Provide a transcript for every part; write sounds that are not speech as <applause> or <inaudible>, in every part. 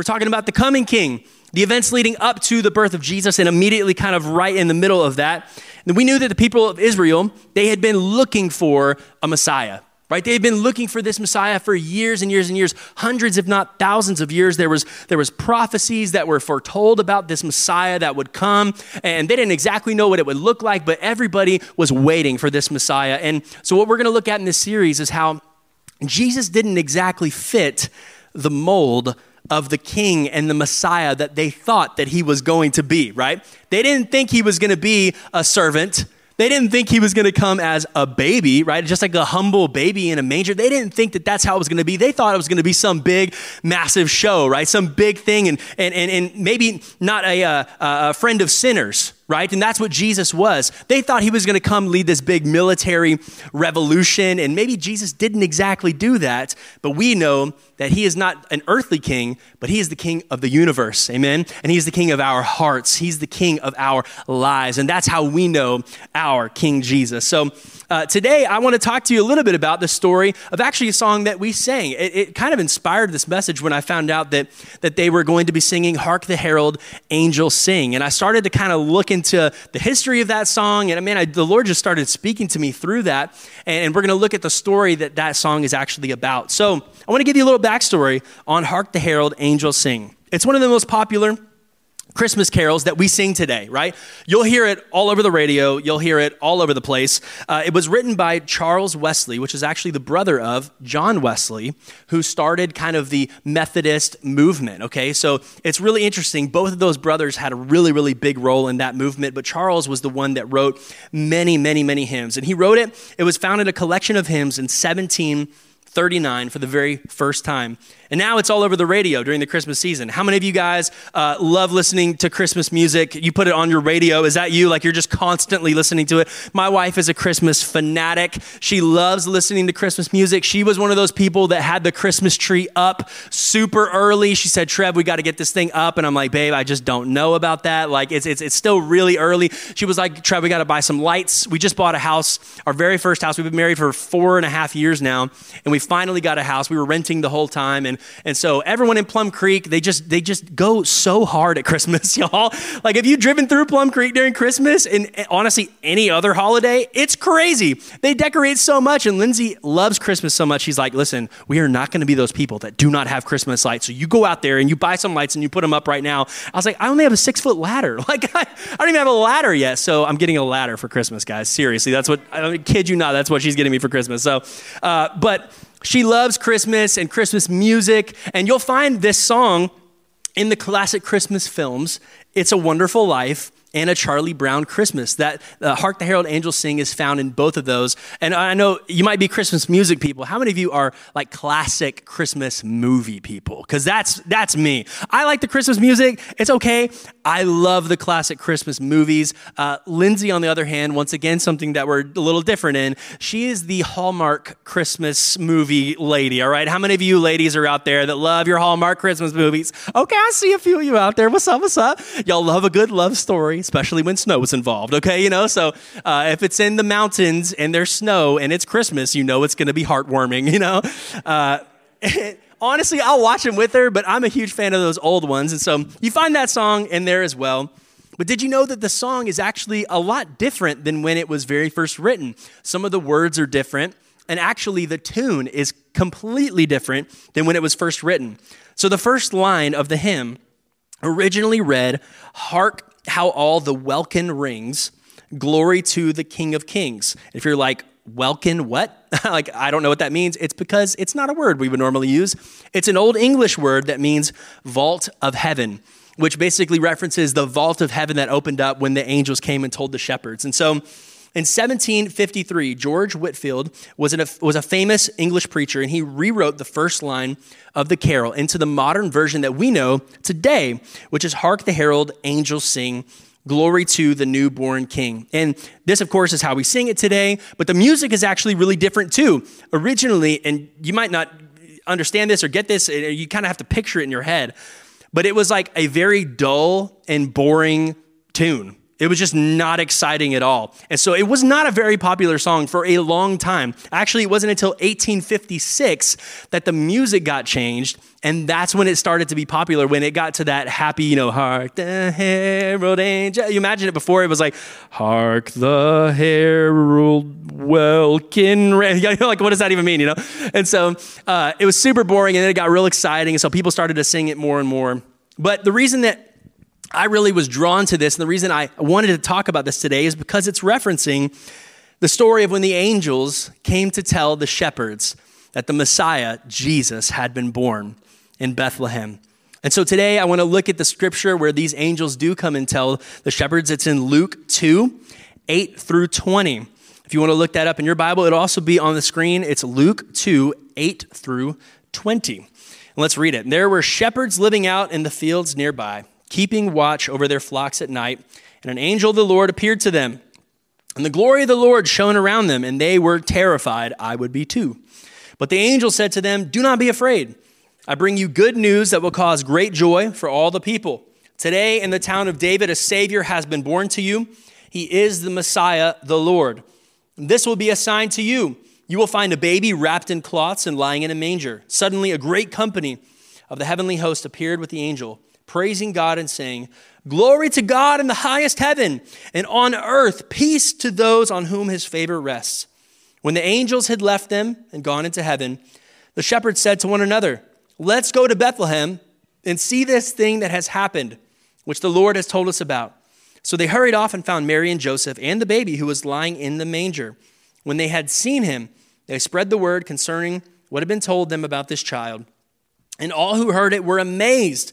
We're talking about the coming king, the events leading up to the birth of Jesus, and immediately kind of right in the middle of that. And we knew that the people of Israel, they had been looking for a Messiah right they had been looking for this messiah for years and years and years hundreds if not thousands of years there was there was prophecies that were foretold about this messiah that would come and they didn't exactly know what it would look like but everybody was waiting for this messiah and so what we're going to look at in this series is how jesus didn't exactly fit the mold of the king and the Messiah that they thought that he was going to be, right? They didn't think he was going to be a servant. They didn't think he was going to come as a baby, right? Just like a humble baby in a manger. They didn't think that that's how it was going to be. They thought it was going to be some big, massive show, right? Some big thing, and, and, and, and maybe not a, uh, a, a friend of sinners, right? And that's what Jesus was. They thought he was going to come lead this big military revolution, and maybe Jesus didn't exactly do that, but we know that he is not an earthly king, but he is the king of the universe. Amen? And he's the king of our hearts, he's the king of our lives, and that's how we know our King Jesus. So, uh, today, I want to talk to you a little bit about the story of actually a song that we sang. It, it, kind of inspired this message when I found out that, that they were going to be singing Hark the Herald Angels Sing. And I started to kind of look into the history of that song. And man, I, the Lord just started speaking to me through that. And, and we're going to look at the story that that song is actually about. So I want to give you a little backstory on Hark the Herald Angels Sing. It's one of the most popular Christmas carols that we sing today, right? You'll hear it all over the radio. You'll hear it all over the place. Uh, it was written by Charles Wesley, which is actually the brother of John Wesley, who started kind of the Methodist movement, okay? So it's really interesting. Both of those brothers had a really, really big role in that movement, but Charles was the one that wrote many, many, many hymns. And he wrote it, it was found in a collection of hymns in 1739 for the very first time. And now it's all over the radio during the Christmas season. How many of you guys uh, love listening to Christmas music? You put it on your radio. Is that you? Like you're just constantly listening to it? My wife is a Christmas fanatic. She loves listening to Christmas music. She was one of those people that had the Christmas tree up super early. She said, Trev, we got to get this thing up. And I'm like, babe, I just don't know about that. Like it's, it's, it's still really early. She was like, Trev, we got to buy some lights. We just bought a house, our very first house. We've been married for four and a half years now. And we finally got a house. We were renting the whole time. And and so everyone in Plum Creek, they just they just go so hard at Christmas, <laughs> y'all. Like if you've driven through Plum Creek during Christmas and honestly any other holiday, it's crazy. They decorate so much and Lindsay loves Christmas so much. She's like, "Listen, we are not going to be those people that do not have Christmas lights. So you go out there and you buy some lights and you put them up right now." I was like, "I only have a 6-foot ladder. <laughs> Like I, I don't even have a ladder yet." So I'm getting a ladder for Christmas, guys. Seriously, that's what I kid you not, that's what she's getting me for Christmas. So, uh, but she loves Christmas and Christmas music, and you'll find this song in the classic Christmas films, It's a Wonderful Life and a Charlie Brown Christmas. That uh, Hark the Herald Angels Sing is found in both of those. And I know you might be Christmas music people. How many of you are like classic Christmas movie people? Because that's that's me. I like the Christmas music. It's okay. I love the classic Christmas movies. Uh, Lindsay, on the other hand, once again, something that we're a little different in. She is the Hallmark Christmas movie lady. All right. How many of you ladies are out there that love your Hallmark Christmas movies? Okay, I see a few of you out there. What's up? What's up? Y'all love a good love story especially when snow is involved, okay? You know, so uh, if it's in the mountains and there's snow and it's Christmas, you know it's to be heartwarming, <laughs> you know? Uh, <laughs> honestly, I'll watch them with her, but I'm a huge fan of those old ones. And so you find that song in there as well. But did you know that the song is actually a lot different than when it was very first written? Some of the words are different, and actually the tune is completely different than when it was first written. So the first line of the hymn originally read, Hark how all the welkin rings. Glory to the King of Kings. If you're like, welkin, what? <laughs> like, I don't know what that means. It's because it's not a word we would normally use. It's an old English word that means vault of heaven, which basically references the vault of heaven that opened up when the angels came and told the shepherds. And so, in 1753, George Whitefield was, a, was a famous English preacher, and he rewrote the first line of the carol into the modern version that we know today, which is Hark the Herald Angels Sing. Glory to the newborn king. And this, of course, is how we sing it today, but the music is actually really different too. Originally, and you might not understand this or get this, you kind of have to picture it in your head, but it was like a very dull and boring tune It was just not exciting at all. And so it was not a very popular song for a long time. Actually, it wasn't until 1856 that the music got changed. And that's when it started to be popular, when it got to that happy, you know, hark the herald angel. You imagine it before, it was like, hark the herald welkin. <laughs> You know, like, what does that even mean, you know? And so uh, it was super boring, and then it got real exciting. And so people started to sing it more and more. But the reason that I really was drawn to this, and the reason I wanted to talk about this today is because it's referencing the story of when the angels came to tell the shepherds that the Messiah, Jesus, had been born in Bethlehem. And so today I want to look at the scripture where these angels do come and tell the shepherds. It's in Luke 2 8 through 20. If you want to look that up in your Bible, it'll also be on the screen. It's Luke 2 8 through 20. And let's read it. There were shepherds living out in the fields nearby keeping watch over their flocks at night, and an angel of the Lord appeared to them. And the glory of the Lord shone around them, and they were terrified. I would be too. But the angel said to them, Do not be afraid. I bring you good news that will cause great joy for all the people. Today, in the town of David, a Savior has been born to you. He is the Messiah, the Lord. This will be a sign to you. You will find a baby wrapped in cloths and lying in a manger. Suddenly, a great company of the heavenly host appeared with the angel praising God and saying, Glory to God in the highest heaven, and on earth peace to those on whom his favor rests. When the angels had left them and gone into heaven, the shepherds said to one another, Let's go to Bethlehem and see this thing that has happened, which the Lord has told us about. So they hurried off and found Mary and Joseph and the baby who was lying in the manger. When they had seen him, they spread the word concerning what had been told them about this child. And all who heard it were amazed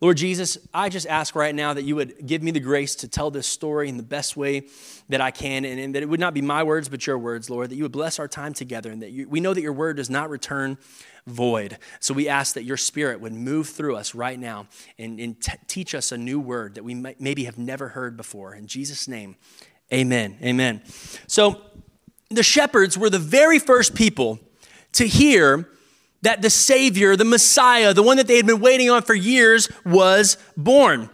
Lord Jesus, I just ask right now that you would give me the grace to tell this story in the best way that I can, and, and that it would not be my words, but your words, Lord, that you would bless our time together, and that you, we know that your word does not return void. So we ask that your spirit would move through us right now and, and t- teach us a new word that we might, maybe have never heard before. In Jesus' name, amen. Amen. So the shepherds were the very first people to hear that the Savior, the Messiah, the one that they had been waiting on for years, was born.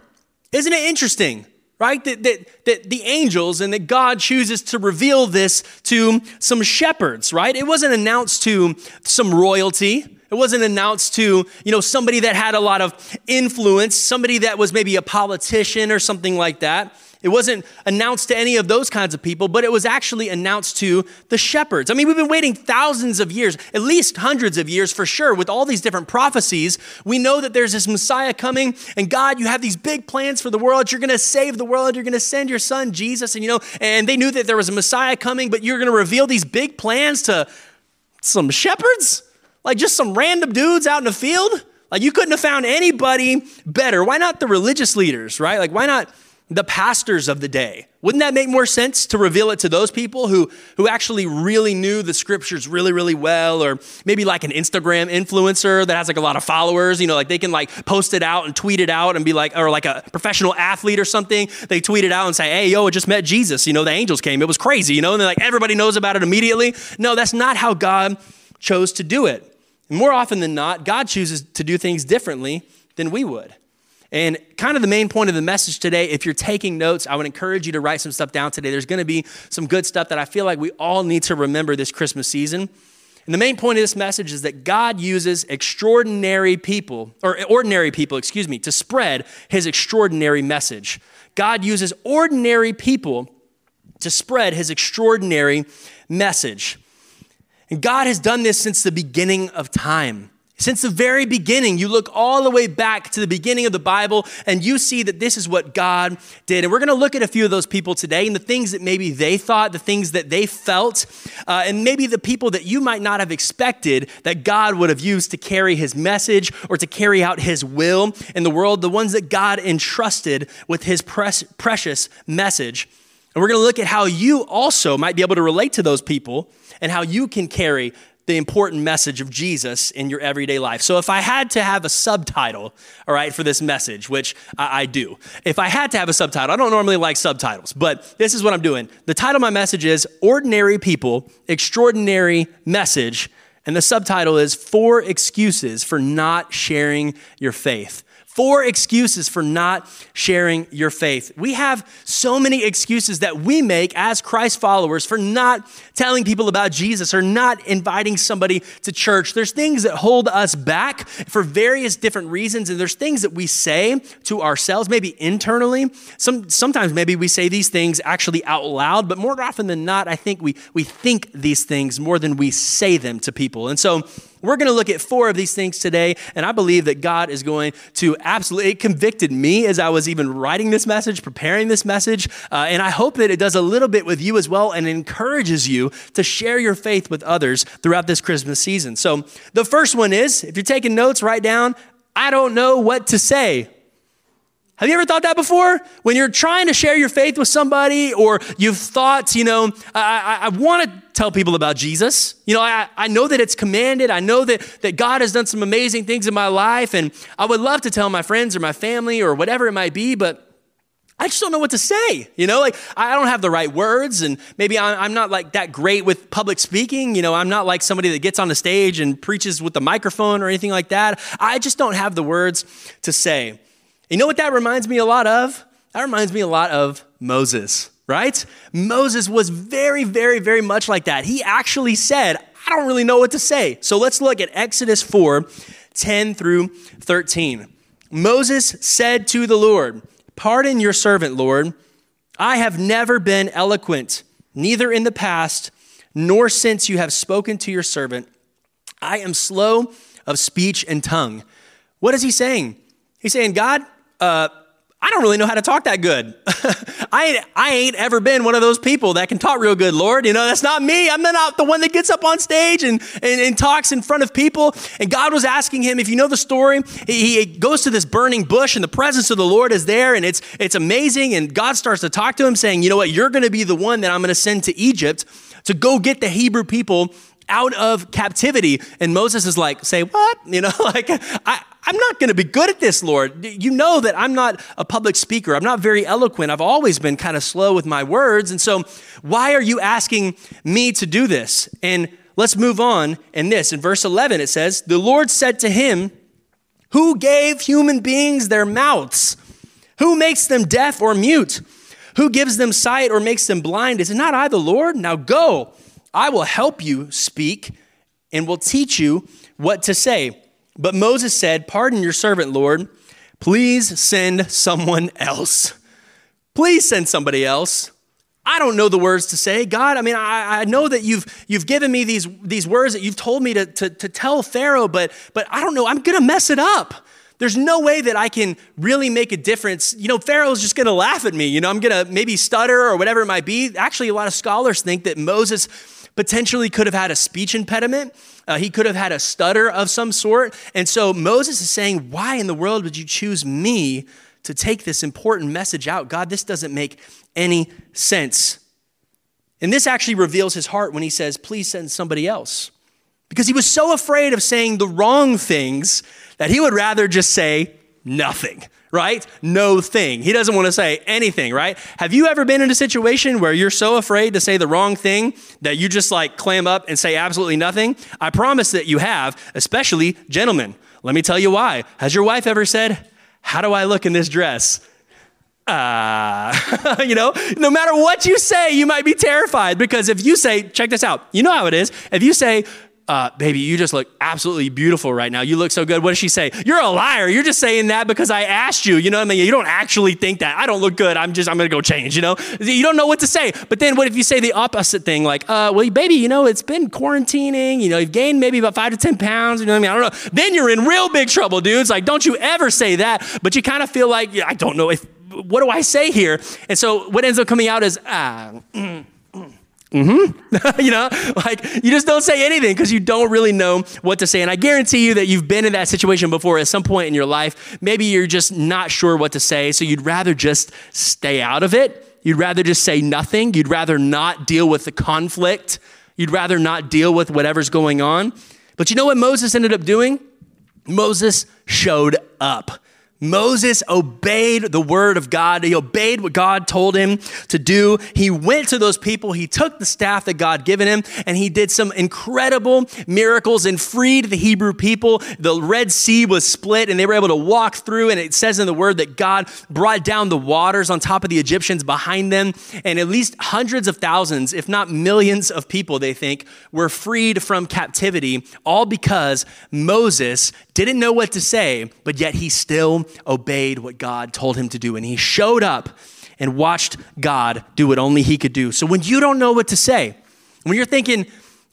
Isn't it interesting? Right? That, that, that the angels and that God chooses to reveal this to some shepherds, right? It wasn't announced to some royalty. It wasn't announced to, you know, somebody that had a lot of influence, somebody that was maybe a politician or something like that. It wasn't announced to any of those kinds of people, but it was actually announced to the shepherds. I mean, we've been waiting thousands of years, at least hundreds of years for sure, with all these different prophecies. We know that there's this Messiah coming, and God, you have these big plans for the world. You're going to save the world. You're going to send your son, Jesus. And, you know, and they knew that there was a Messiah coming, but you're going to reveal these big plans to some shepherds? Like just some random dudes out in the field? Like you couldn't have found anybody better. Why not the religious leaders, right? Like, why not? The pastors of the day. Wouldn't that make more sense to reveal it to those people who, who actually really knew the scriptures really, really well? Or maybe like an Instagram influencer that has like a lot of followers, you know, like they can like post it out and tweet it out and be like, or like a professional athlete or something. They tweet it out and say, hey, yo, I just met Jesus. You know, the angels came. It was crazy, you know, and like everybody knows about it immediately. No, that's not how God chose to do it. More often than not, God chooses to do things differently than we would. And kind of the main point of the message today, if you're taking notes, I would encourage you to write some stuff down today. There's going to be some good stuff that I feel like we all need to remember this Christmas season. And the main point of this message is that God uses extraordinary people, or ordinary people, excuse me, to spread his extraordinary message. God uses ordinary people to spread his extraordinary message. And God has done this since the beginning of time. Since the very beginning, you look all the way back to the beginning of the Bible and you see that this is what God did. And we're going to look at a few of those people today and the things that maybe they thought, the things that they felt, uh, and maybe the people that you might not have expected that God would have used to carry his message or to carry out his will in the world, the ones that God entrusted with his precious message. And we're going to look at how you also might be able to relate to those people and how you can carry the important message of Jesus in your everyday life. So if I had to have a subtitle, all right, for this message, which I, I do, if I had to have a subtitle, I don't normally like subtitles, but this is what I'm doing. The title of my message is Ordinary People, Extraordinary Message. And the subtitle is Four Excuses for Not Sharing Your Faith. Four excuses for not sharing your faith. We have so many excuses that we make as Christ followers for not telling people about Jesus or not inviting somebody to church. There's things that hold us back for various different reasons, and there's things that we say to ourselves, maybe internally. Some, sometimes maybe we say these things actually out loud, but more often than not, I think we, we think these things more than we say them to people. And so, we're going to look at four of these things today, and I believe that God is going to absolutely, it convicted me as I was even writing this message, preparing this message, uh, and I hope that it does a little bit with you as well and encourages you to share your faith with others throughout this Christmas season. So the first one is if you're taking notes, write down, I don't know what to say. Have you ever thought that before? When you're trying to share your faith with somebody, or you've thought, you know, I, I, I want to tell people about Jesus. You know, I, I know that it's commanded. I know that, that God has done some amazing things in my life, and I would love to tell my friends or my family or whatever it might be, but I just don't know what to say. You know, like I don't have the right words, and maybe I'm not like that great with public speaking. You know, I'm not like somebody that gets on the stage and preaches with the microphone or anything like that. I just don't have the words to say. You know what that reminds me a lot of? That reminds me a lot of Moses, right? Moses was very, very, very much like that. He actually said, I don't really know what to say. So let's look at Exodus 4 10 through 13. Moses said to the Lord, Pardon your servant, Lord. I have never been eloquent, neither in the past nor since you have spoken to your servant. I am slow of speech and tongue. What is he saying? He's saying, God, uh, I don't really know how to talk that good. <laughs> I, I ain't ever been one of those people that can talk real good, Lord. You know, that's not me. I'm not the one that gets up on stage and, and, and talks in front of people. And God was asking him, if you know the story, he, he goes to this burning bush and the presence of the Lord is there and it's, it's amazing. And God starts to talk to him saying, you know what, you're going to be the one that I'm going to send to Egypt to go get the Hebrew people out of captivity. And Moses is like, say what? You know, <laughs> like, I, I'm not going to be good at this, Lord. You know that I'm not a public speaker. I'm not very eloquent. I've always been kind of slow with my words. And so, why are you asking me to do this? And let's move on in this. In verse 11, it says, The Lord said to him, Who gave human beings their mouths? Who makes them deaf or mute? Who gives them sight or makes them blind? Is it not I, the Lord? Now go, I will help you speak and will teach you what to say. But Moses said, Pardon your servant, Lord. Please send someone else. Please send somebody else. I don't know the words to say. God, I mean, I, I know that you've, you've given me these, these words that you've told me to, to, to tell Pharaoh, but, but I don't know. I'm going to mess it up. There's no way that I can really make a difference. You know, Pharaoh's just going to laugh at me. You know, I'm going to maybe stutter or whatever it might be. Actually, a lot of scholars think that Moses potentially could have had a speech impediment. Uh, he could have had a stutter of some sort. And so Moses is saying, Why in the world would you choose me to take this important message out? God, this doesn't make any sense. And this actually reveals his heart when he says, Please send somebody else. Because he was so afraid of saying the wrong things that he would rather just say nothing right? No thing. He doesn't want to say anything, right? Have you ever been in a situation where you're so afraid to say the wrong thing that you just like clam up and say absolutely nothing? I promise that you have, especially gentlemen. Let me tell you why. Has your wife ever said, How do I look in this dress? Uh, <laughs> you know, no matter what you say, you might be terrified because if you say, check this out, you know how it is. If you say, uh, baby, you just look absolutely beautiful right now. You look so good. What does she say? You're a liar. You're just saying that because I asked you. You know what I mean? You don't actually think that. I don't look good. I'm just, I'm going to go change, you know? You don't know what to say. But then what if you say the opposite thing? Like, uh, well, baby, you know, it's been quarantining. You know, you've gained maybe about five to 10 pounds. You know what I mean? I don't know. Then you're in real big trouble, dudes. Like, don't you ever say that. But you kind of feel like, I don't know if, what do I say here? And so what ends up coming out is, ah, mm, Mm-hmm. <laughs> you know, like you just don't say anything because you don't really know what to say. And I guarantee you that you've been in that situation before at some point in your life. Maybe you're just not sure what to say, so you'd rather just stay out of it. You'd rather just say nothing. You'd rather not deal with the conflict You'd rather not deal with whatever's going on. But you know what Moses ended up doing? Moses showed up. Moses obeyed the word of God. He obeyed what God told him to do. He went to those people. He took the staff that God given him and he did some incredible miracles and freed the Hebrew people. The Red Sea was split and they were able to walk through. And it says in the word that God brought down the waters on top of the Egyptians behind them. And at least hundreds of thousands, if not millions of people, they think, were freed from captivity, all because Moses didn't know what to say, but yet he still obeyed what God told him to do. And he showed up and watched God do what only he could do. So when you don't know what to say, when you're thinking,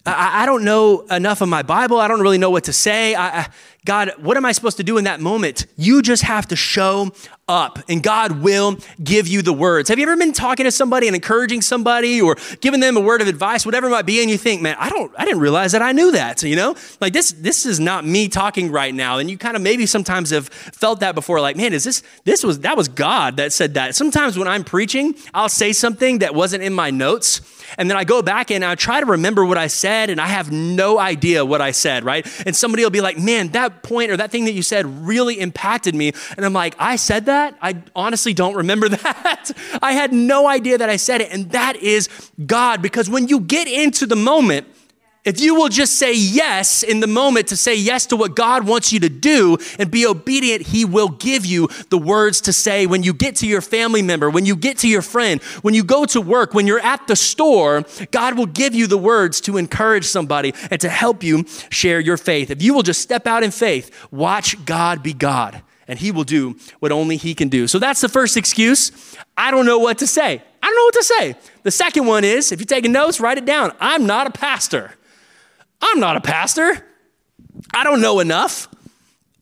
I, I don't know enough of my Bible, I don't really know what to say, I, I, God, what am I supposed to do in that moment? You just have to show up and God will give you the words. Have you ever been talking to somebody and encouraging somebody or giving them a word of advice, whatever it might be, and you think, man, I don't, I didn't realize that I knew that, you know? Like this, this is not me talking right now. And you kind of maybe sometimes have felt that before, like, man, is this, this was, that was God that said that. Sometimes when I'm preaching, I'll say something that wasn't in my notes. And then I go back and I try to remember what I said, and I have no idea what I said, right? And somebody will be like, man, that point or that thing that you said really impacted me. And I'm like, I said that? I honestly don't remember <laughs> that. I had no idea that I said it. And that is God, because when you get into the moment, if you will just say yes in the moment to say yes to what God wants you to do and be obedient, He will give you the words to say when you get to your family member, when you get to your friend, when you go to work, when you're at the store. God will give you the words to encourage somebody and to help you share your faith. If you will just step out in faith, watch God be God and He will do what only He can do. So that's the first excuse. I don't know what to say. I don't know what to say. The second one is if you're taking notes, write it down. I'm not a pastor. I'm not a pastor. I don't know enough.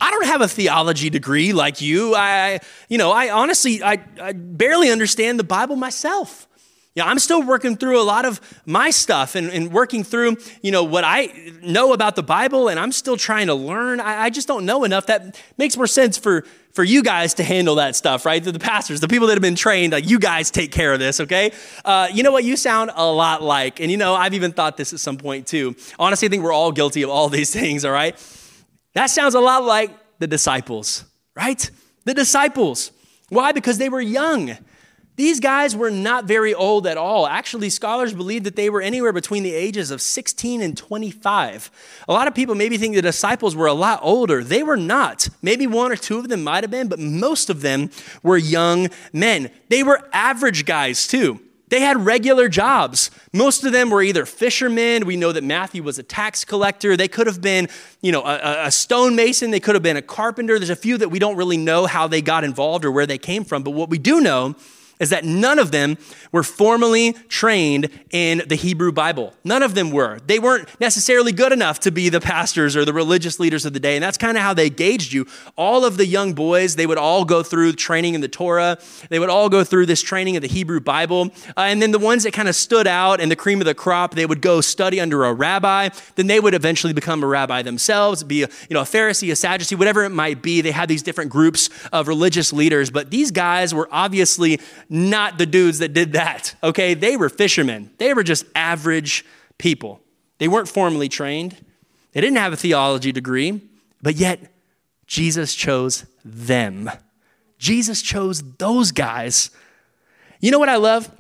I don't have a theology degree like you. I, you know, I honestly, I, I barely understand the Bible myself. Yeah, I'm still working through a lot of my stuff and, and, working through, you know, what I know about the Bible, and I'm still trying to learn. I, I, just don't know enough. That makes more sense for, for you guys to handle that stuff, right? The, pastors, the people that have been trained, like you guys take care of this, okay? Uh, you know what? You sound a lot like, and you know, I've even thought this at some point too. Honestly, I think we're all guilty of all <laughs> these things, all right? That sounds a lot like the disciples, right? The disciples. Why? Because they were young. These guys were not very old at all. Actually, scholars believe that they were anywhere between the ages of 16 and 25. A lot of people maybe think the disciples were a lot older. They were not. Maybe one or two of them might have been, but most of them were young men. They were average guys, too. They had regular jobs. Most of them were either fishermen. We know that Matthew was a tax collector. They could have been, you know, a, a, stonemason. They could have been a carpenter. There's a few that we don't really know how they got involved or where they came from. But what we do know is that none of them were formally trained in the Hebrew Bible. None of them were. They weren't necessarily good enough to be the pastors or the religious leaders of the day. And that's kind of how they gauged you. All of the young boys, they would all go through training in the Torah. They would all go through this training of the Hebrew Bible. Uh, and then the ones that kind of stood out and the cream of the crop, they would go study under a rabbi. Then they would eventually become a rabbi themselves, be a, you know, a Pharisee, a Sadducee, whatever it might be. They had these different groups of religious leaders. But these guys were obviously not the dudes that did that, okay? They were fishermen. They were just average people. They weren't formally trained, they didn't have a theology degree, but yet Jesus chose them. Jesus chose those guys. You know what I love?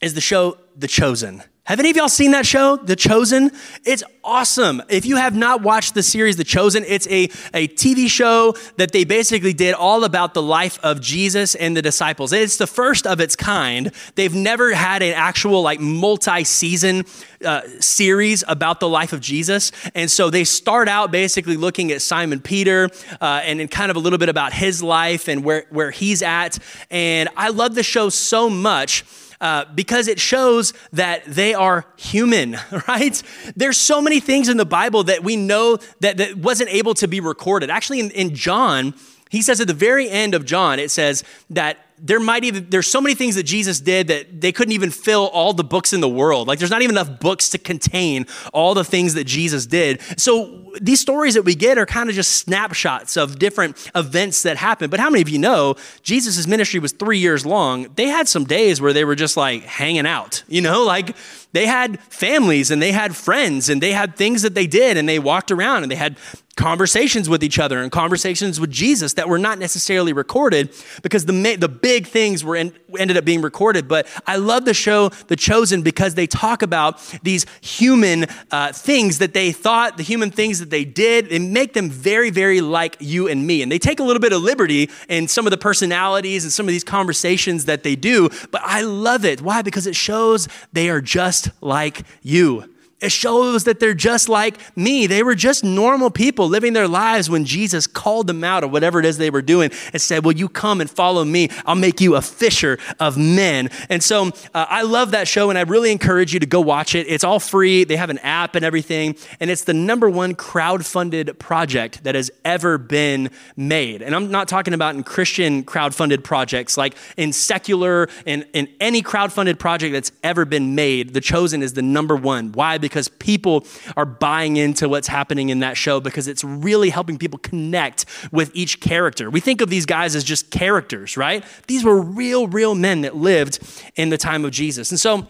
Is the show The Chosen. Have any of y'all seen that show, The Chosen? It's awesome. If you have not watched the series The Chosen, it's a, a TV show that they basically did all about the life of Jesus and the disciples. It's the first of its kind. They've never had an actual like multi-season uh, series about the life of Jesus. And so they start out basically looking at Simon Peter uh, and, and kind of a little bit about his life and where, where he's at. And I love the show so much uh, because it shows that they are human, <laughs> right? There's so many things in the Bible that we know that, that wasn't able to be recorded. Actually, in, in John, He says at the very end of John, it says that there might even there's so many things that Jesus did that they couldn't even fill all the books in the world. Like there's not even enough books to contain all the things that Jesus did. So these stories that we get are kind of just snapshots of different events that happened. But how many of you know Jesus' ministry was three years long? They had some days where they were just like hanging out, you know, like they had families and they had friends and they had things that they did and they walked around and they had conversations with each other and conversations with Jesus that were not necessarily recorded because the, the big things were in, ended up being recorded. But I love the show The Chosen because they talk about these human uh, things that they thought, the human things that they did, and make them very, very like you and me. And they take a little bit of liberty in some of the personalities and some of these conversations that they do. But I love it. Why? Because it shows they are just like you. It shows that they're just like me. They were just normal people living their lives when Jesus called them out of whatever it is they were doing and said, Will you come and follow me? I'll make you a fisher of men. And so uh, I love that show and I really encourage you to go watch it. It's all free, they have an app and everything. And it's the number one crowd-funded project that has ever been made. And I'm not talking about in Christian crowd-funded projects, like in secular and in any crowd-funded project that's ever been made. The Chosen is the number one. Why? Because because people are buying into what's happening in that show because it's really helping people connect with each character. We think of these guys as just characters, right? These were real, real men that lived in the time of Jesus. And so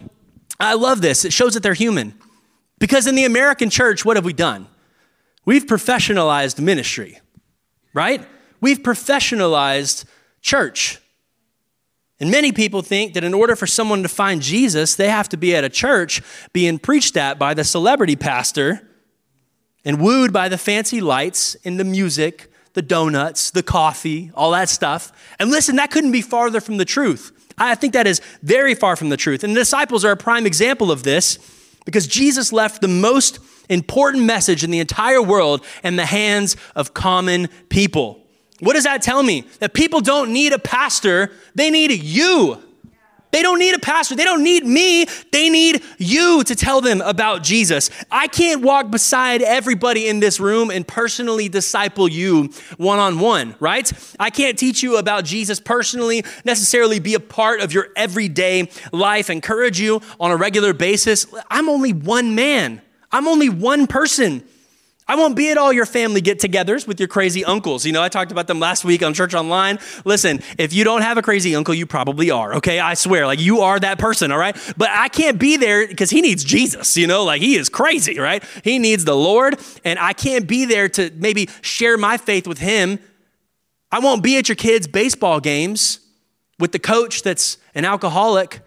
I love this. It shows that they're human. Because in the American church, what have we done? We've professionalized ministry, right? We've professionalized church. And many people think that in order for someone to find Jesus, they have to be at a church being preached at by the celebrity pastor and wooed by the fancy lights and the music, the donuts, the coffee, all that stuff. And listen, that couldn't be farther from the truth. I think that is very far from the truth. And the disciples are a prime example of this because Jesus left the most important message in the entire world in the hands of common people. What does that tell me? That people don't need a pastor, they need you. They don't need a pastor. They don't need me. They need you to tell them about Jesus. I can't walk beside everybody in this room and personally disciple you one on one, right? I can't teach you about Jesus personally, necessarily be a part of your everyday life, encourage you on a regular basis. I'm only one man, I'm only one person. I won't be at all your family get togethers with your crazy uncles. You know, I talked about them last week on Church Online. Listen, if you don't have a crazy uncle, you probably are, okay? I swear, like you are that person, all right? But I can't be there because he needs Jesus, you know, like he is crazy, right? He needs the Lord, and I can't be there to maybe share my faith with him. I won't be at your kids' baseball games with the coach that's an alcoholic,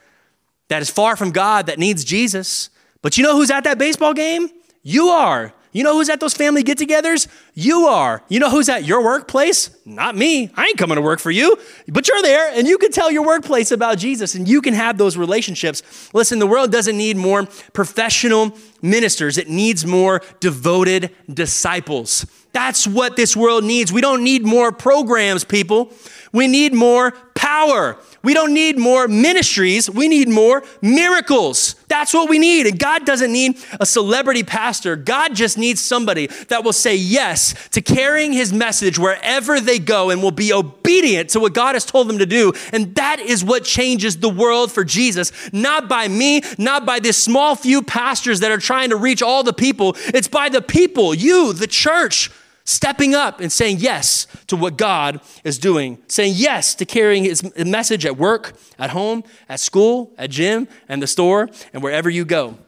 that is far from God, that needs Jesus. But you know who's at that baseball game? You are. You know who's at those family get togethers? You are. You know who's at your workplace? Not me. I ain't coming to work for you. But you're there and you can tell your workplace about Jesus and you can have those relationships. Listen, the world doesn't need more professional ministers, it needs more devoted disciples. That's what this world needs. We don't need more programs, people. We need more power. We don't need more ministries. We need more miracles. That's what we need. And God doesn't need a celebrity pastor. God just needs somebody that will say yes to carrying his message wherever they go and will be obedient to what God has told them to do. And that is what changes the world for Jesus. Not by me, not by this small few pastors that are trying to reach all the people. It's by the people, you, the church stepping up and saying yes to what God is doing, saying yes to carrying his message at work, at home, at school, at gym, and the store, and wherever you go.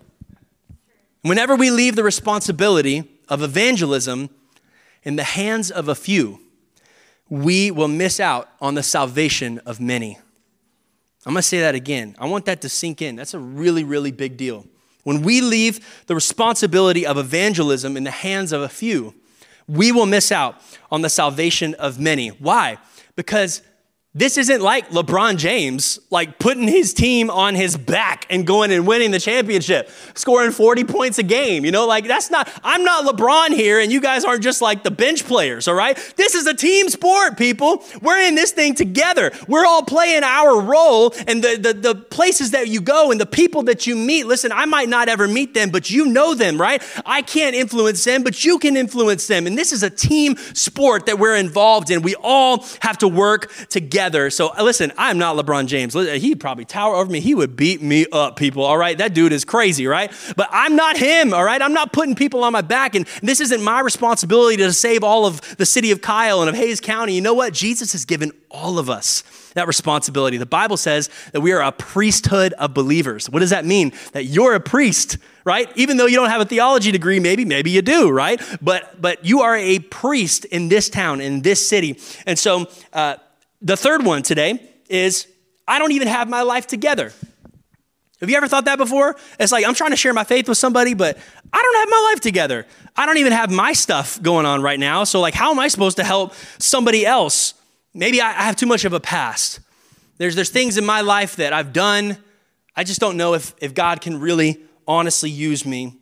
Whenever we leave the responsibility of evangelism in the hands of a few, we will miss out on the salvation of many. I'm gonna say that again. I want that to sink in. That's a really, really big deal. When we leave the responsibility of evangelism in the hands of a few, we will miss out on the salvation of many. Why? Because this isn't like LeBron James, like putting his team on his back and going and winning the championship, scoring 40 points a game. You know, like that's not, I'm not LeBron here, and you guys aren't just like the bench players, all right? This is a team sport, people. We're in this thing together. We're all playing our role, and the, the, the places that you go and the people that you meet, listen, I might not ever meet them, but you know them, right? I can't influence them, but you can influence them. And this is a team sport that we're involved in. We all have to work together together. So uh, listen, I'm not LeBron James. He'd probably tower over me. He would beat me up, people. All right. That dude is crazy, right? But I'm not him. All right. I'm not putting people on my back. And this isn't my responsibility to save all of the city of Kyle and of Hays County. You know what? Jesus has given all of us that responsibility. The Bible says that we are a priesthood of believers. What does that mean? That you're a priest, right? Even though you don't have a theology degree, maybe, maybe you do, right? But but you are a priest in this town, in this city. And so uh, the third one today is I don't even have my life together. Have you ever thought that before? It's like I'm trying to share my faith with somebody, but I don't have my life together. I don't even have my stuff going on right now. So, like, how am I supposed to help somebody else? Maybe I have too much of a past. There's, there's things in my life that I've done. I just don't know if, if God can really honestly use me.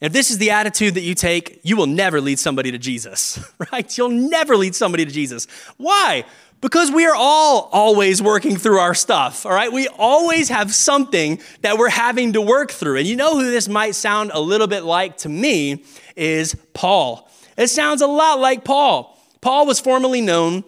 If this is the attitude that you take, you will never lead somebody to Jesus, <laughs> right? You'll never lead somebody to Jesus. Why? Because we are all always working through our stuff, all right? We always have something that we're having to work through. And you know who this might sound a little bit like to me is Paul. It sounds a lot like Paul. Paul was formerly known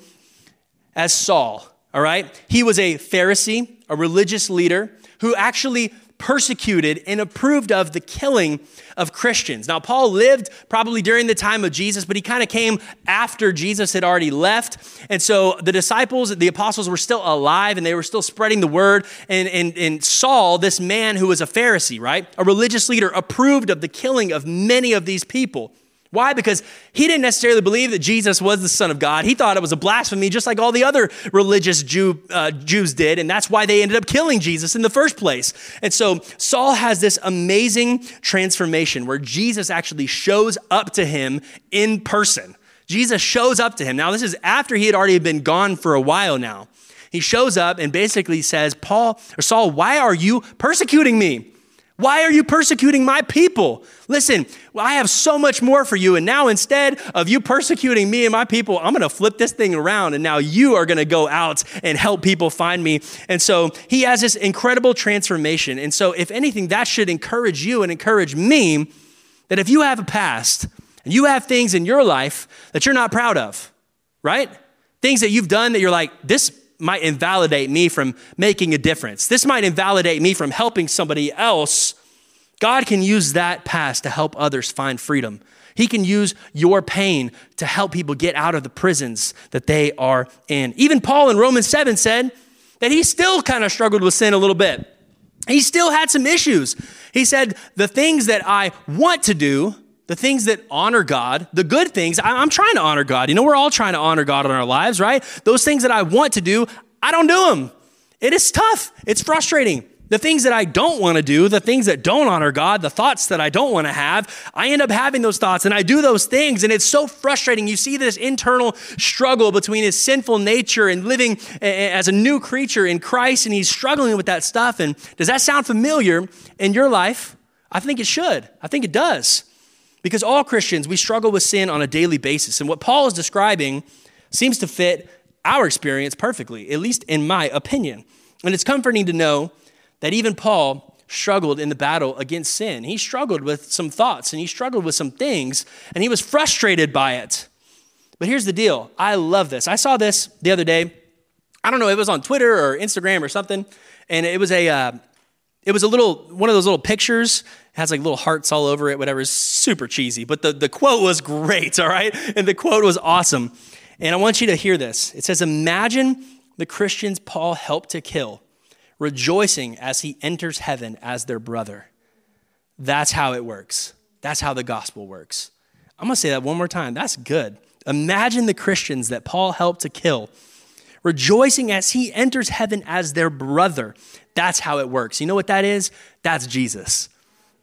as Saul, all right? He was a Pharisee, a religious leader who actually persecuted and approved of the killing of Christians. Now, Paul lived probably during the time of Jesus, but he kind of came after Jesus had already left. And so the disciples, the apostles were still alive and they were still spreading the word. And, and, and Saul, this man who was a Pharisee, right, a religious leader, approved of the killing of many of these people. Why? Because he didn't necessarily believe that Jesus was the Son of God. He thought it was a blasphemy, just like all the other religious Jew, uh, Jews did. And that's why they ended up killing Jesus in the first place. And so Saul has this amazing transformation where Jesus actually shows up to him in person. Jesus shows up to him. Now, this is after he had already been gone for a while now. He shows up and basically says, Paul or Saul, why are you persecuting me? Why are you persecuting my people? Listen, I have so much more for you. And now instead of you persecuting me and my people, I'm going to flip this thing around. And now you are going to go out and help people find me. And so he has this incredible transformation. And so, if anything, that should encourage you and encourage me that if you have a past and you have things in your life that you're not proud of, right? Things that you've done that you're like, this might invalidate me from making a difference. This might invalidate me from helping somebody else. God can use that past to help others find freedom. He can use your pain to help people get out of the prisons that they are in. Even Paul in Romans 7 said that he still kind of struggled with sin a little bit. He still had some issues. He said, The things that I want to do, the things that honor God, the good things, I'm trying to honor God. You know, we're all trying to honor God in our lives, right? Those things that I want to do, I don't do them. It is tough, it's frustrating. The things that I don't want to do, the things that don't honor God, the thoughts that I don't want to have, I end up having those thoughts and I do those things. And it's so frustrating. You see this internal struggle between his sinful nature and living as a new creature in Christ, and he's struggling with that stuff. And does that sound familiar in your life? I think it should. I think it does. Because all Christians, we struggle with sin on a daily basis. And what Paul is describing seems to fit our experience perfectly, at least in my opinion. And it's comforting to know that even Paul struggled in the battle against sin. He struggled with some thoughts and he struggled with some things and he was frustrated by it. But here's the deal I love this. I saw this the other day. I don't know, it was on Twitter or Instagram or something. And it was a, uh, it was a little, one of those little pictures, has like little hearts all over it, whatever, it's super cheesy. But the, the quote was great, <laughs> all right? And the quote was awesome. And I want you to hear this. It says, Imagine the Christians Paul helped to kill, rejoicing as he enters heaven as their brother. That's how it works. That's how the gospel works. I'm gonna say that one more time. That's good. Imagine the Christians that Paul helped to kill, rejoicing as he enters heaven as their brother. That's how it works. You know what that is? That's Jesus.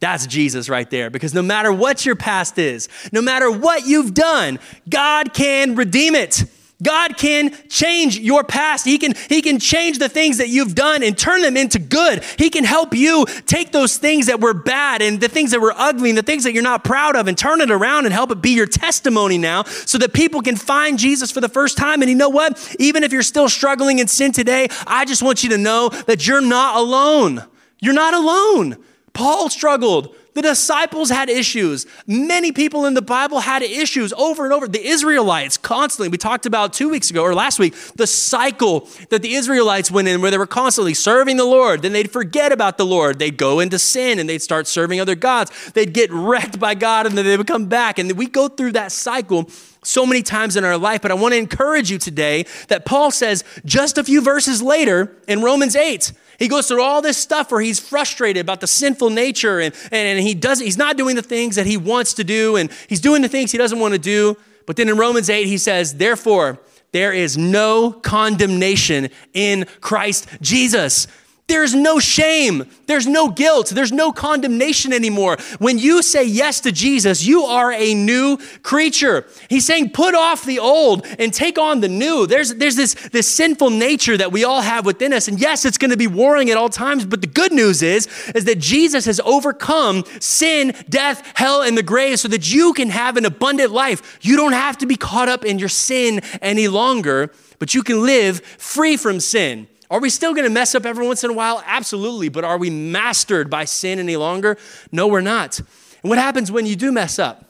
That's Jesus right there. Because no matter what your past is, no matter what you've done, God can redeem it. God can change your past. He can, he can change the things that you've done and turn them into good. He can help you take those things that were bad and the things that were ugly and the things that you're not proud of and turn it around and help it be your testimony now so that people can find Jesus for the first time. And you know what? Even if you're still struggling in sin today, I just want you to know that you're not alone. You're not alone. Paul struggled. The disciples had issues. Many people in the Bible had issues over and over. The Israelites constantly, we talked about two weeks ago or last week, the cycle that the Israelites went in where they were constantly serving the Lord. Then they'd forget about the Lord. They'd go into sin and they'd start serving other gods. They'd get wrecked by God and then they would come back. And we go through that cycle so many times in our life. But I want to encourage you today that Paul says just a few verses later in Romans 8, he goes through all this stuff where he's frustrated about the sinful nature and, and he does he's not doing the things that he wants to do and he's doing the things he doesn't want to do. But then in Romans 8, he says, Therefore, there is no condemnation in Christ Jesus. There's no shame. There's no guilt. There's no condemnation anymore. When you say yes to Jesus, you are a new creature. He's saying, put off the old and take on the new. There's, there's this, this sinful nature that we all have within us. And yes, it's going to be warring at all times. But the good news is, is that Jesus has overcome sin, death, hell, and the grave so that you can have an abundant life. You don't have to be caught up in your sin any longer, but you can live free from sin. Are we still going to mess up every once in a while? Absolutely. But are we mastered by sin any longer? No, we're not. And what happens when you do mess up?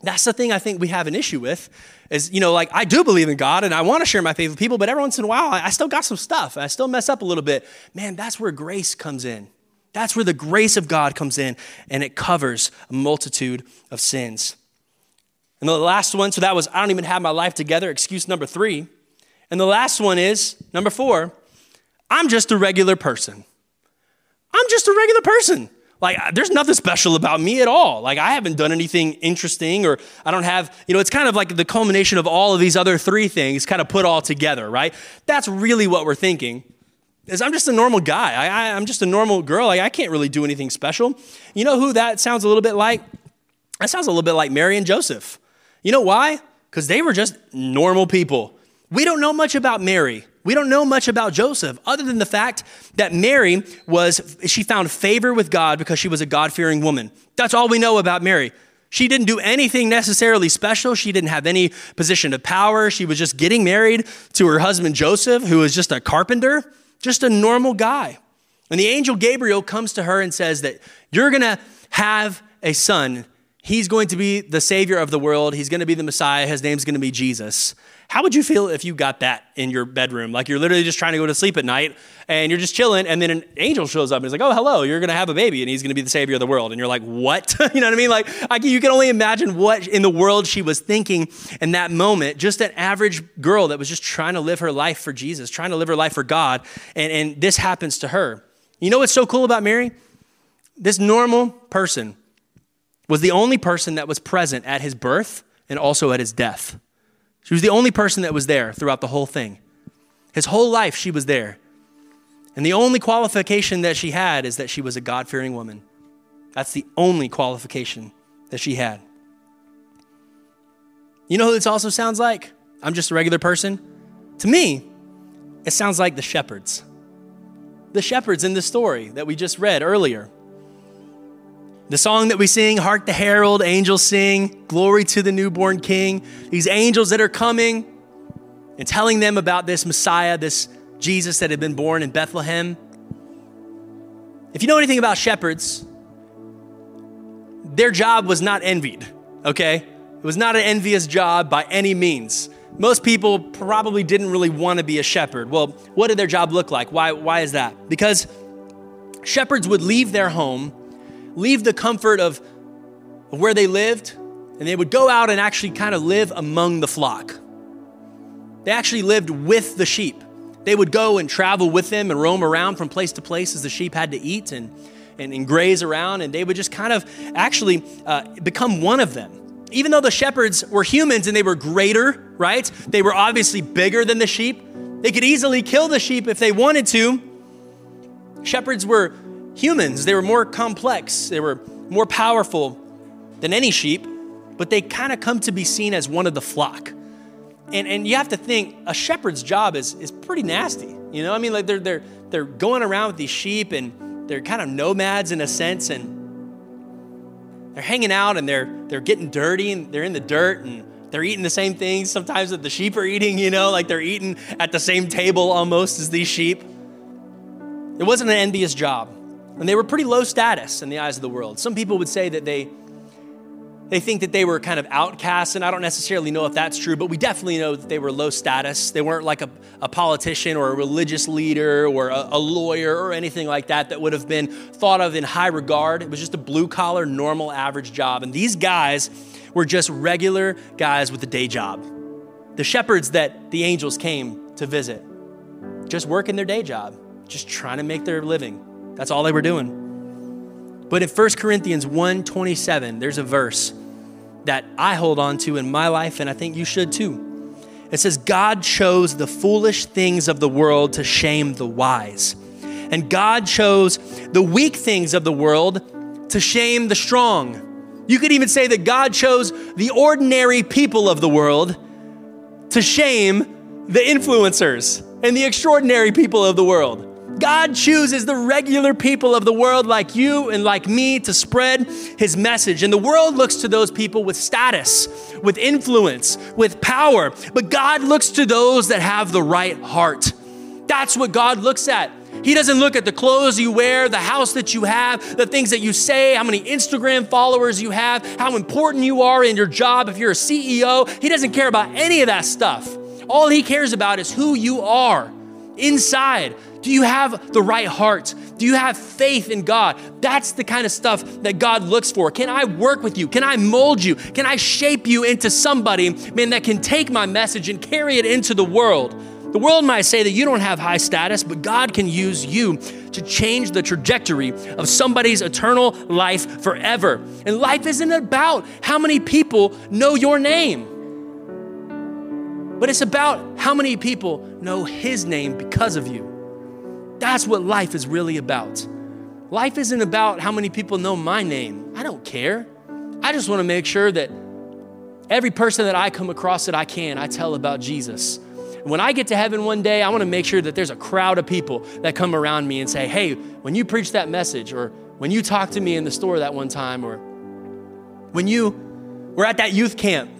That's the thing I think we have an issue with is, you know, like I do believe in God and I want to share my faith with people, but every once in a while I still got some stuff. I still mess up a little bit. Man, that's where grace comes in. That's where the grace of God comes in and it covers a multitude of sins. And the last one, so that was I don't even have my life together, excuse number three. And the last one is number four, I'm just a regular person. I'm just a regular person. Like, there's nothing special about me at all. Like, I haven't done anything interesting, or I don't have, you know, it's kind of like the culmination of all of these other three things kind of put all together, right? That's really what we're thinking. Is I'm just a normal guy. I, am just a normal girl. Like, I can't really do anything special. You know who that sounds a little bit like? That sounds a little bit like Mary and Joseph. You know why? Because they were just normal people. We don't know much about Mary. We don't know much about Joseph other than the fact that Mary was, she found favor with God because she was a God fearing woman. That's all we know about Mary. She didn't do anything necessarily special. She didn't have any position of power. She was just getting married to her husband Joseph, who was just a carpenter, just a normal guy. And the angel Gabriel comes to her and says that you're going to have a son. He's going to be the savior of the world. He's going to be the Messiah. His name's going to be Jesus. How would you feel if you got that in your bedroom? Like you're literally just trying to go to sleep at night and you're just chilling, and then an angel shows up and he's like, Oh, hello, you're going to have a baby and he's going to be the savior of the world. And you're like, What? <laughs> you know what I mean? Like, I, you can only imagine what in the world she was thinking in that moment. Just an average girl that was just trying to live her life for Jesus, trying to live her life for God. And, and this happens to her. You know what's so cool about Mary? This normal person was the only person that was present at his birth and also at his death. She was the only person that was there throughout the whole thing. His whole life, she was there. And the only qualification that she had is that she was a God fearing woman. That's the only qualification that she had. You know who this also sounds like? I'm just a regular person. To me, it sounds like the shepherds. The shepherds in the story that we just read earlier. The song that we sing, Hark the Herald, angels sing, Glory to the newborn King. These angels that are coming and telling them about this Messiah, this Jesus that had been born in Bethlehem. If you know anything about shepherds, their job was not envied, okay? It was not an envious job by any means. Most people probably didn't really want to be a shepherd. Well, what did their job look like? Why, why is that? Because shepherds would leave their home leave the comfort of, of where they lived and they would go out and actually kind of live among the flock. They actually lived with the sheep. They would go and travel with them and roam around from place to place as the sheep had to eat and, and, and graze around, and they would just kind of actually uh, become one of them. Even though the shepherds were humans and they were greater, right? They were obviously bigger than the sheep. They could easily kill the sheep if they wanted to. Shepherds were humans. They were more complex, they were more powerful than any sheep, but they kind of come to be seen as one of the flock. And, and you have to think a shepherd's job is, is pretty nasty. You know, I mean, like they're, they're, they're going around with these sheep and they're kind of nomads in a sense and they're hanging out and they're, they're getting dirty and they're in the dirt and they're eating the same things sometimes that the sheep are eating, you know, like they're eating at the same table almost as these sheep. It wasn't an envious job. And they were pretty low status in the eyes of the world. Some people would say that they they think that they were kind of outcasts, and I don't necessarily know if that's true, but we definitely know that they were low status. They weren't like a, a politician or a religious leader or a, a lawyer or anything like that that would have been thought of in high regard. It was just a blue collar, normal, average job. And these guys were just regular guys with a day job. The shepherds that the angels came to visit, just working their day job, just trying to make their living. That's all they were doing. But in 1 Corinthians 1:27, there's a verse that I hold on to in my life and I think you should too. It says God chose the foolish things of the world to shame the wise. And God chose the weak things of the world to shame the strong. You could even say that God chose the ordinary people of the world to shame the influencers and the extraordinary people of the world. God chooses the regular people of the world like you and like me to spread his message. And the world looks to those people with status, with influence, with power. But God looks to those that have the right heart. That's what God looks at. He doesn't look at the clothes you wear, the house that you have, the things that you say, how many Instagram followers you have, how important you are in your job, if you're a CEO. He doesn't care about any of that stuff. All he cares about is who you are inside. Do you have the right heart? Do you have faith in God? That's the kind of stuff that God looks for. Can I work with you? Can I mold you? Can I shape you into somebody, man, that can take my message and carry it into the world? The world might say that you don't have high status, but God can use you to change the trajectory of somebody's eternal life forever. And life isn't about how many people know your name, but it's about how many people know His name because of you. That's what life is really about. Life isn't about how many people know my name. I don't care. I just want to make sure that every person that I come across that I can, I tell about Jesus. When I get to heaven one day, I want to make sure that there's a crowd of people that come around me and say, hey, when you preach that message, or when you talked to me in the store that one time, or when you were at that youth camp,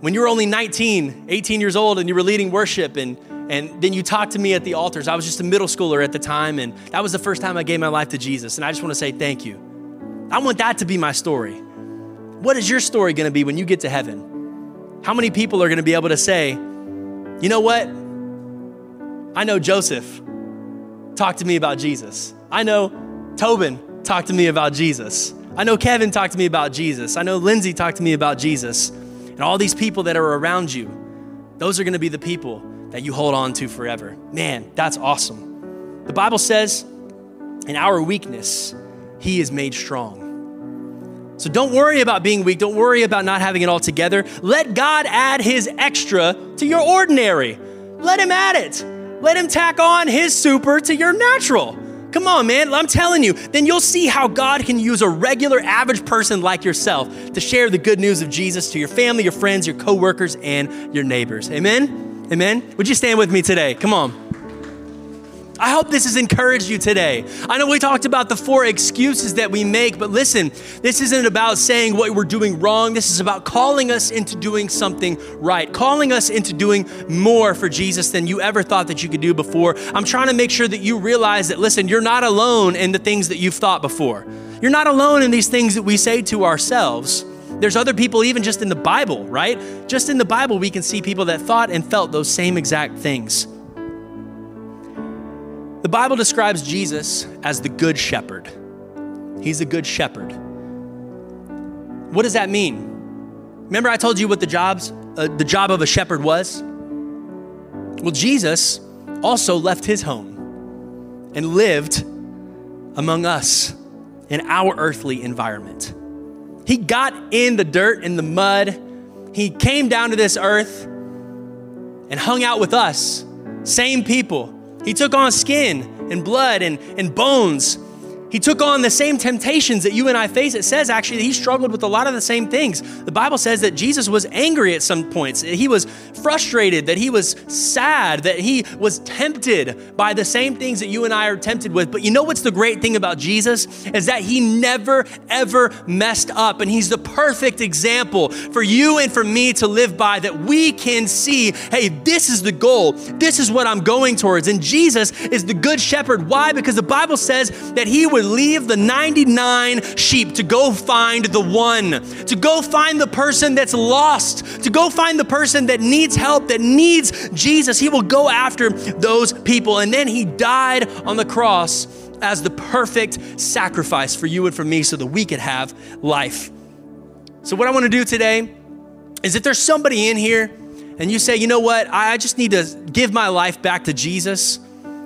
when you were only 19, 18 years old, and you were leading worship, and and then you talked to me at the altars. I was just a middle schooler at the time, and that was the first time I gave my life to Jesus. And I just want to say thank you. I want that to be my story. What is your story going to be when you get to heaven? How many people are going to be able to say, you know what? I know Joseph talked to me about Jesus. I know Tobin talked to me about Jesus. I know Kevin talked to me about Jesus. I know Lindsay talked to me about Jesus. And all these people that are around you, those are going to be the people that you hold on to forever. Man, that's awesome. The Bible says, in our weakness, He is made strong. So don't worry about being weak. Don't worry about not having it all together. Let God add His extra to your ordinary. Let Him add it. Let Him tack on His super to your natural. Come on, man. I'm telling you, then you'll see how God can use a regular, average person like yourself to share the good news of Jesus to your family, your friends, your coworkers, and your neighbors. Amen. Amen? Would you stand with me today? Come on. I hope this has encouraged you today. I know we talked about the four excuses that we make, but listen, this isn't about saying what we're doing wrong. This is about calling us into doing something right, calling us into doing more for Jesus than you ever thought that you could do before. I'm trying to make sure that you realize that, listen, you're not alone in the things that you've thought before. You're not alone in these things that we say to ourselves. There's other people, even just in the Bible, right? Just in the Bible, we can see people that thought and felt those same exact things. The Bible describes Jesus as the good shepherd. He's a good shepherd. What does that mean? Remember, I told you what the jobs, uh, the job of a shepherd was. Well, Jesus also left his home and lived among us in our earthly environment. He got in the dirt and the mud. He came down to this earth and hung out with us, same people. He took on skin and blood and, and bones. He took on the same temptations that you and I face. It says actually that he struggled with a lot of the same things. The Bible says that Jesus was angry at some points. He was frustrated, that he was sad, that he was tempted by the same things that you and I are tempted with. But you know what's the great thing about Jesus? Is that he never, ever messed up. And he's the perfect example for you and for me to live by that we can see hey, this is the goal. This is what I'm going towards. And Jesus is the good shepherd. Why? Because the Bible says that he was leave the 99 sheep to go find the one, to go find the person that's lost, to go find the person that needs help, that needs Jesus. He will go after those people. And then he died on the cross as the perfect sacrifice for you and for me so that we could have life. So, what I want to do today is if there's somebody in here and you say, you know what, I just need to give my life back to Jesus.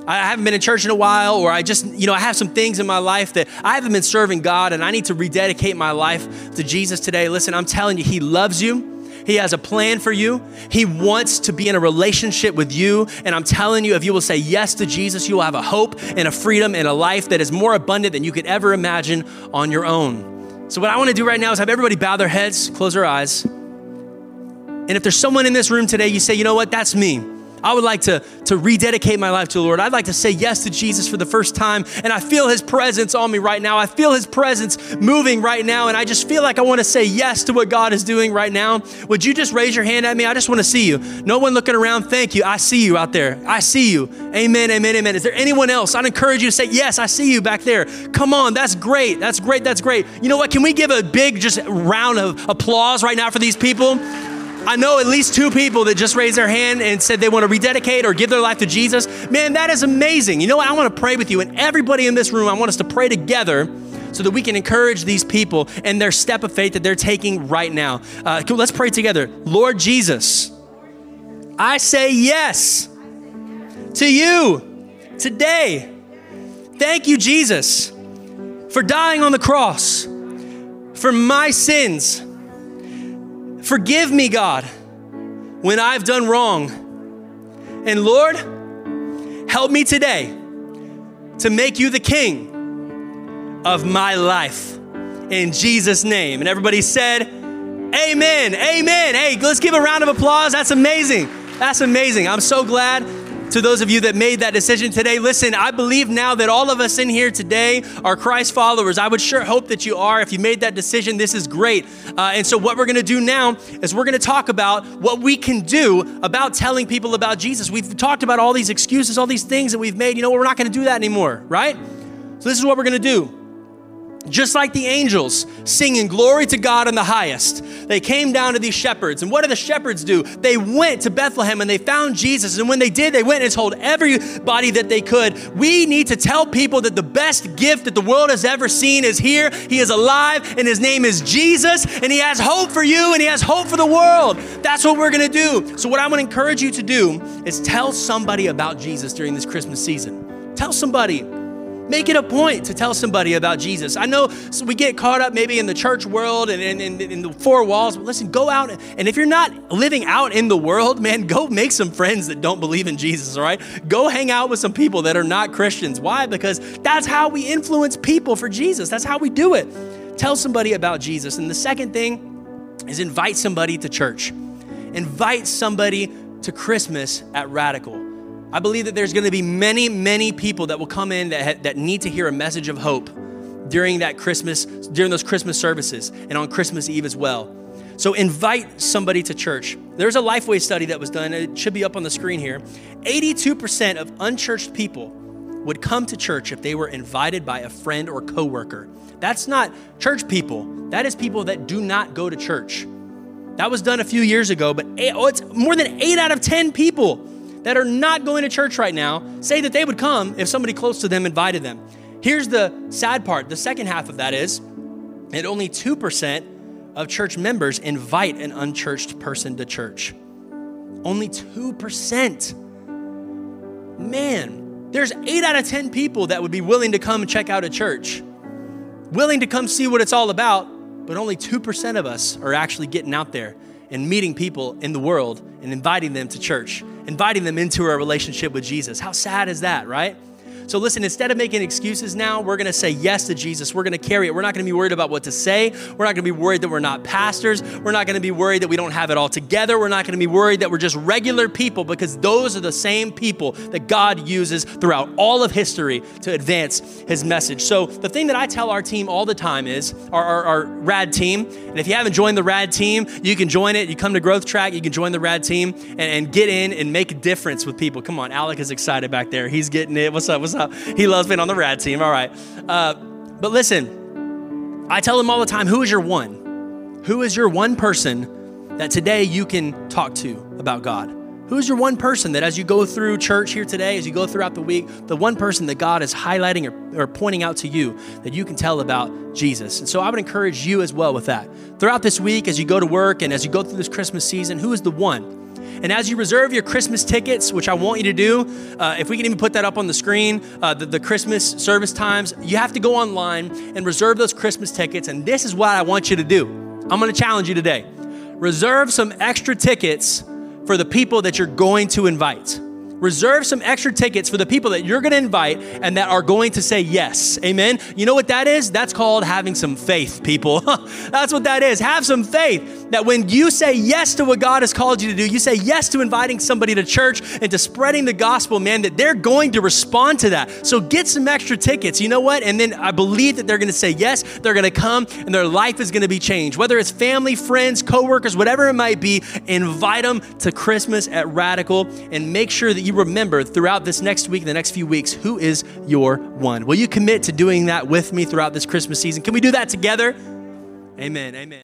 I haven't been in church in a while, or I just, you know, I have some things in my life that I haven't been serving God and I need to rededicate my life to Jesus today. Listen, I'm telling you, He loves you. He has a plan for you. He wants to be in a relationship with you. And I'm telling you, if you will say yes to Jesus, you will have a hope and a freedom and a life that is more abundant than you could ever imagine on your own. So, what I want to do right now is have everybody bow their heads, close their eyes. And if there's someone in this room today, you say, you know what, that's me. I would like to, to rededicate my life to the Lord. I'd like to say yes to Jesus for the first time. And I feel his presence on me right now. I feel his presence moving right now. And I just feel like I want to say yes to what God is doing right now. Would you just raise your hand at me? I just want to see you. No one looking around. Thank you. I see you out there. I see you. Amen, amen, amen. Is there anyone else? I'd encourage you to say, Yes, I see you back there. Come on. That's great. That's great. That's great. You know what? Can we give a big just round of applause right now for these people? I know at least two people that just raised their hand and said they want to rededicate or give their life to Jesus. Man, that is amazing. You know what? I want to pray with you, and everybody in this room, I want us to pray together so that we can encourage these people and their step of faith that they're taking right now. Uh, let's pray together. Lord Jesus, I say yes to you today. Thank you, Jesus, for dying on the cross for my sins Forgive me, God, when I've done wrong. And Lord, help me today to make you the king of my life. In Jesus' name. And everybody said, Amen. Amen. Hey, let's give a round of applause. That's amazing. That's amazing. I'm so glad to those of you that made that decision today, listen, I believe now that all of us in here today are Christ followers. I would sure hope that you are. If you made that decision, this is great. Uh, and so, what we're going to do now is we're going to talk about what we can do about telling people about Jesus. We've talked about all these excuses, all these things that we've made. You know, we're not going to do that anymore, right? So, this is what we're going to do just like the angels singing glory to God in the highest. They came down to these shepherds. And what did the shepherds do? They went to Bethlehem and they found Jesus. And when they did, they went and told everybody that they could. We need to tell people that the best gift that the world has ever seen is here. He is alive and his name is Jesus. And he has hope for you and he has hope for the world. That's what we're going to do. So, what I'm going to encourage you to do is tell somebody about Jesus during this Christmas season. Tell somebody Make it a point to tell somebody about Jesus. I know we get caught up maybe in the church world and in, the four walls, but listen, go out. And if you're not living out in the world, <laughs> man, go make some friends that don't believe in Jesus, all right? Go hang out with some people that are not Christians. Why? Because that's how we influence people for Jesus. That's how we do it. Tell somebody about Jesus. And the second thing is invite somebody to church, invite somebody to Christmas at Radical. I believe that there's going to be many, many people that will come in that, that need to hear a message of hope during that Christmas, during those Christmas services and on Christmas Eve as well. So invite somebody to church. There's a Lifeway study that was done, it should be up on the screen here. 82% of unchurched people would come to church if they were invited by a friend or coworker. That's not church people. That is people that do not go to church. That was done a few years ago, but eight, oh, it's more than 8 out of 10 people that are not going to church right now say that they would come if somebody close to them invited them. Here's the sad part the second half of that is that only 2% of church members invite an unchurched person to church. Only 2%. Man, there's 8 out of 10 people that would be willing to come check out a church, willing to come see what it's all about, but only 2% of us are actually getting out there and meeting people in the world and inviting them to church, inviting them into a relationship with Jesus. How sad is that, right? So listen, instead of making excuses now, we're going to say yes to Jesus. We're going to carry it. We're not going to be worried about what to say. We're not going to be worried that we're not pastors. We're not going to be worried that we don't have it all together. We're not going to be worried that we're just regular people because those are the same people that God uses throughout all of history to advance his message. So the thing that I tell our team all the time is our, our, our rad team, and if you haven't joined the rad team, you can join it. You come to Growth Track, you can join the rad team and, and get in and make a difference with people. Come on, Alec is excited back there. He's getting it. What's up? What's up? <laughs> He loves being on the rad team. All right. Uh, but listen, I tell them all the time who is your one? Who is your one person that today you can talk to about God? Who's your one person that as you go through church here today, as you go throughout the week, the one person that God is highlighting or, or, pointing out to you that you can tell about Jesus? And so I would encourage you as well with that. Throughout this week, as you go to work and as you go through this Christmas season, who is the one? And as you reserve your Christmas tickets, which I want you to do, uh, if we can even put that up on the screen, uh, the, the Christmas service times, you have to go online and reserve those Christmas tickets. And this is what I want you to do. I'm going to challenge you today. Reserve some extra tickets for the people that you're going to invite. Reserve some extra tickets for the people that you're going to invite and that are going to say yes. Amen. You know what that is? That's called having some faith, people. <laughs> That's what that is. Have some faith that when you say yes to what God has called you to do, you say yes to inviting somebody to church and to spreading the gospel, man, that they're going to respond to that. So get some extra tickets. You know what? And then I believe that they're going to say yes. They're going to come and their life is going to be changed. Whether it's family, friends, coworkers, whatever it might be, invite them to Christmas at Radical and make sure that you remember throughout this next week, the next few weeks, who is your one? Will you commit to doing that with me throughout this Christmas season? Can we do that together? Amen. Amen.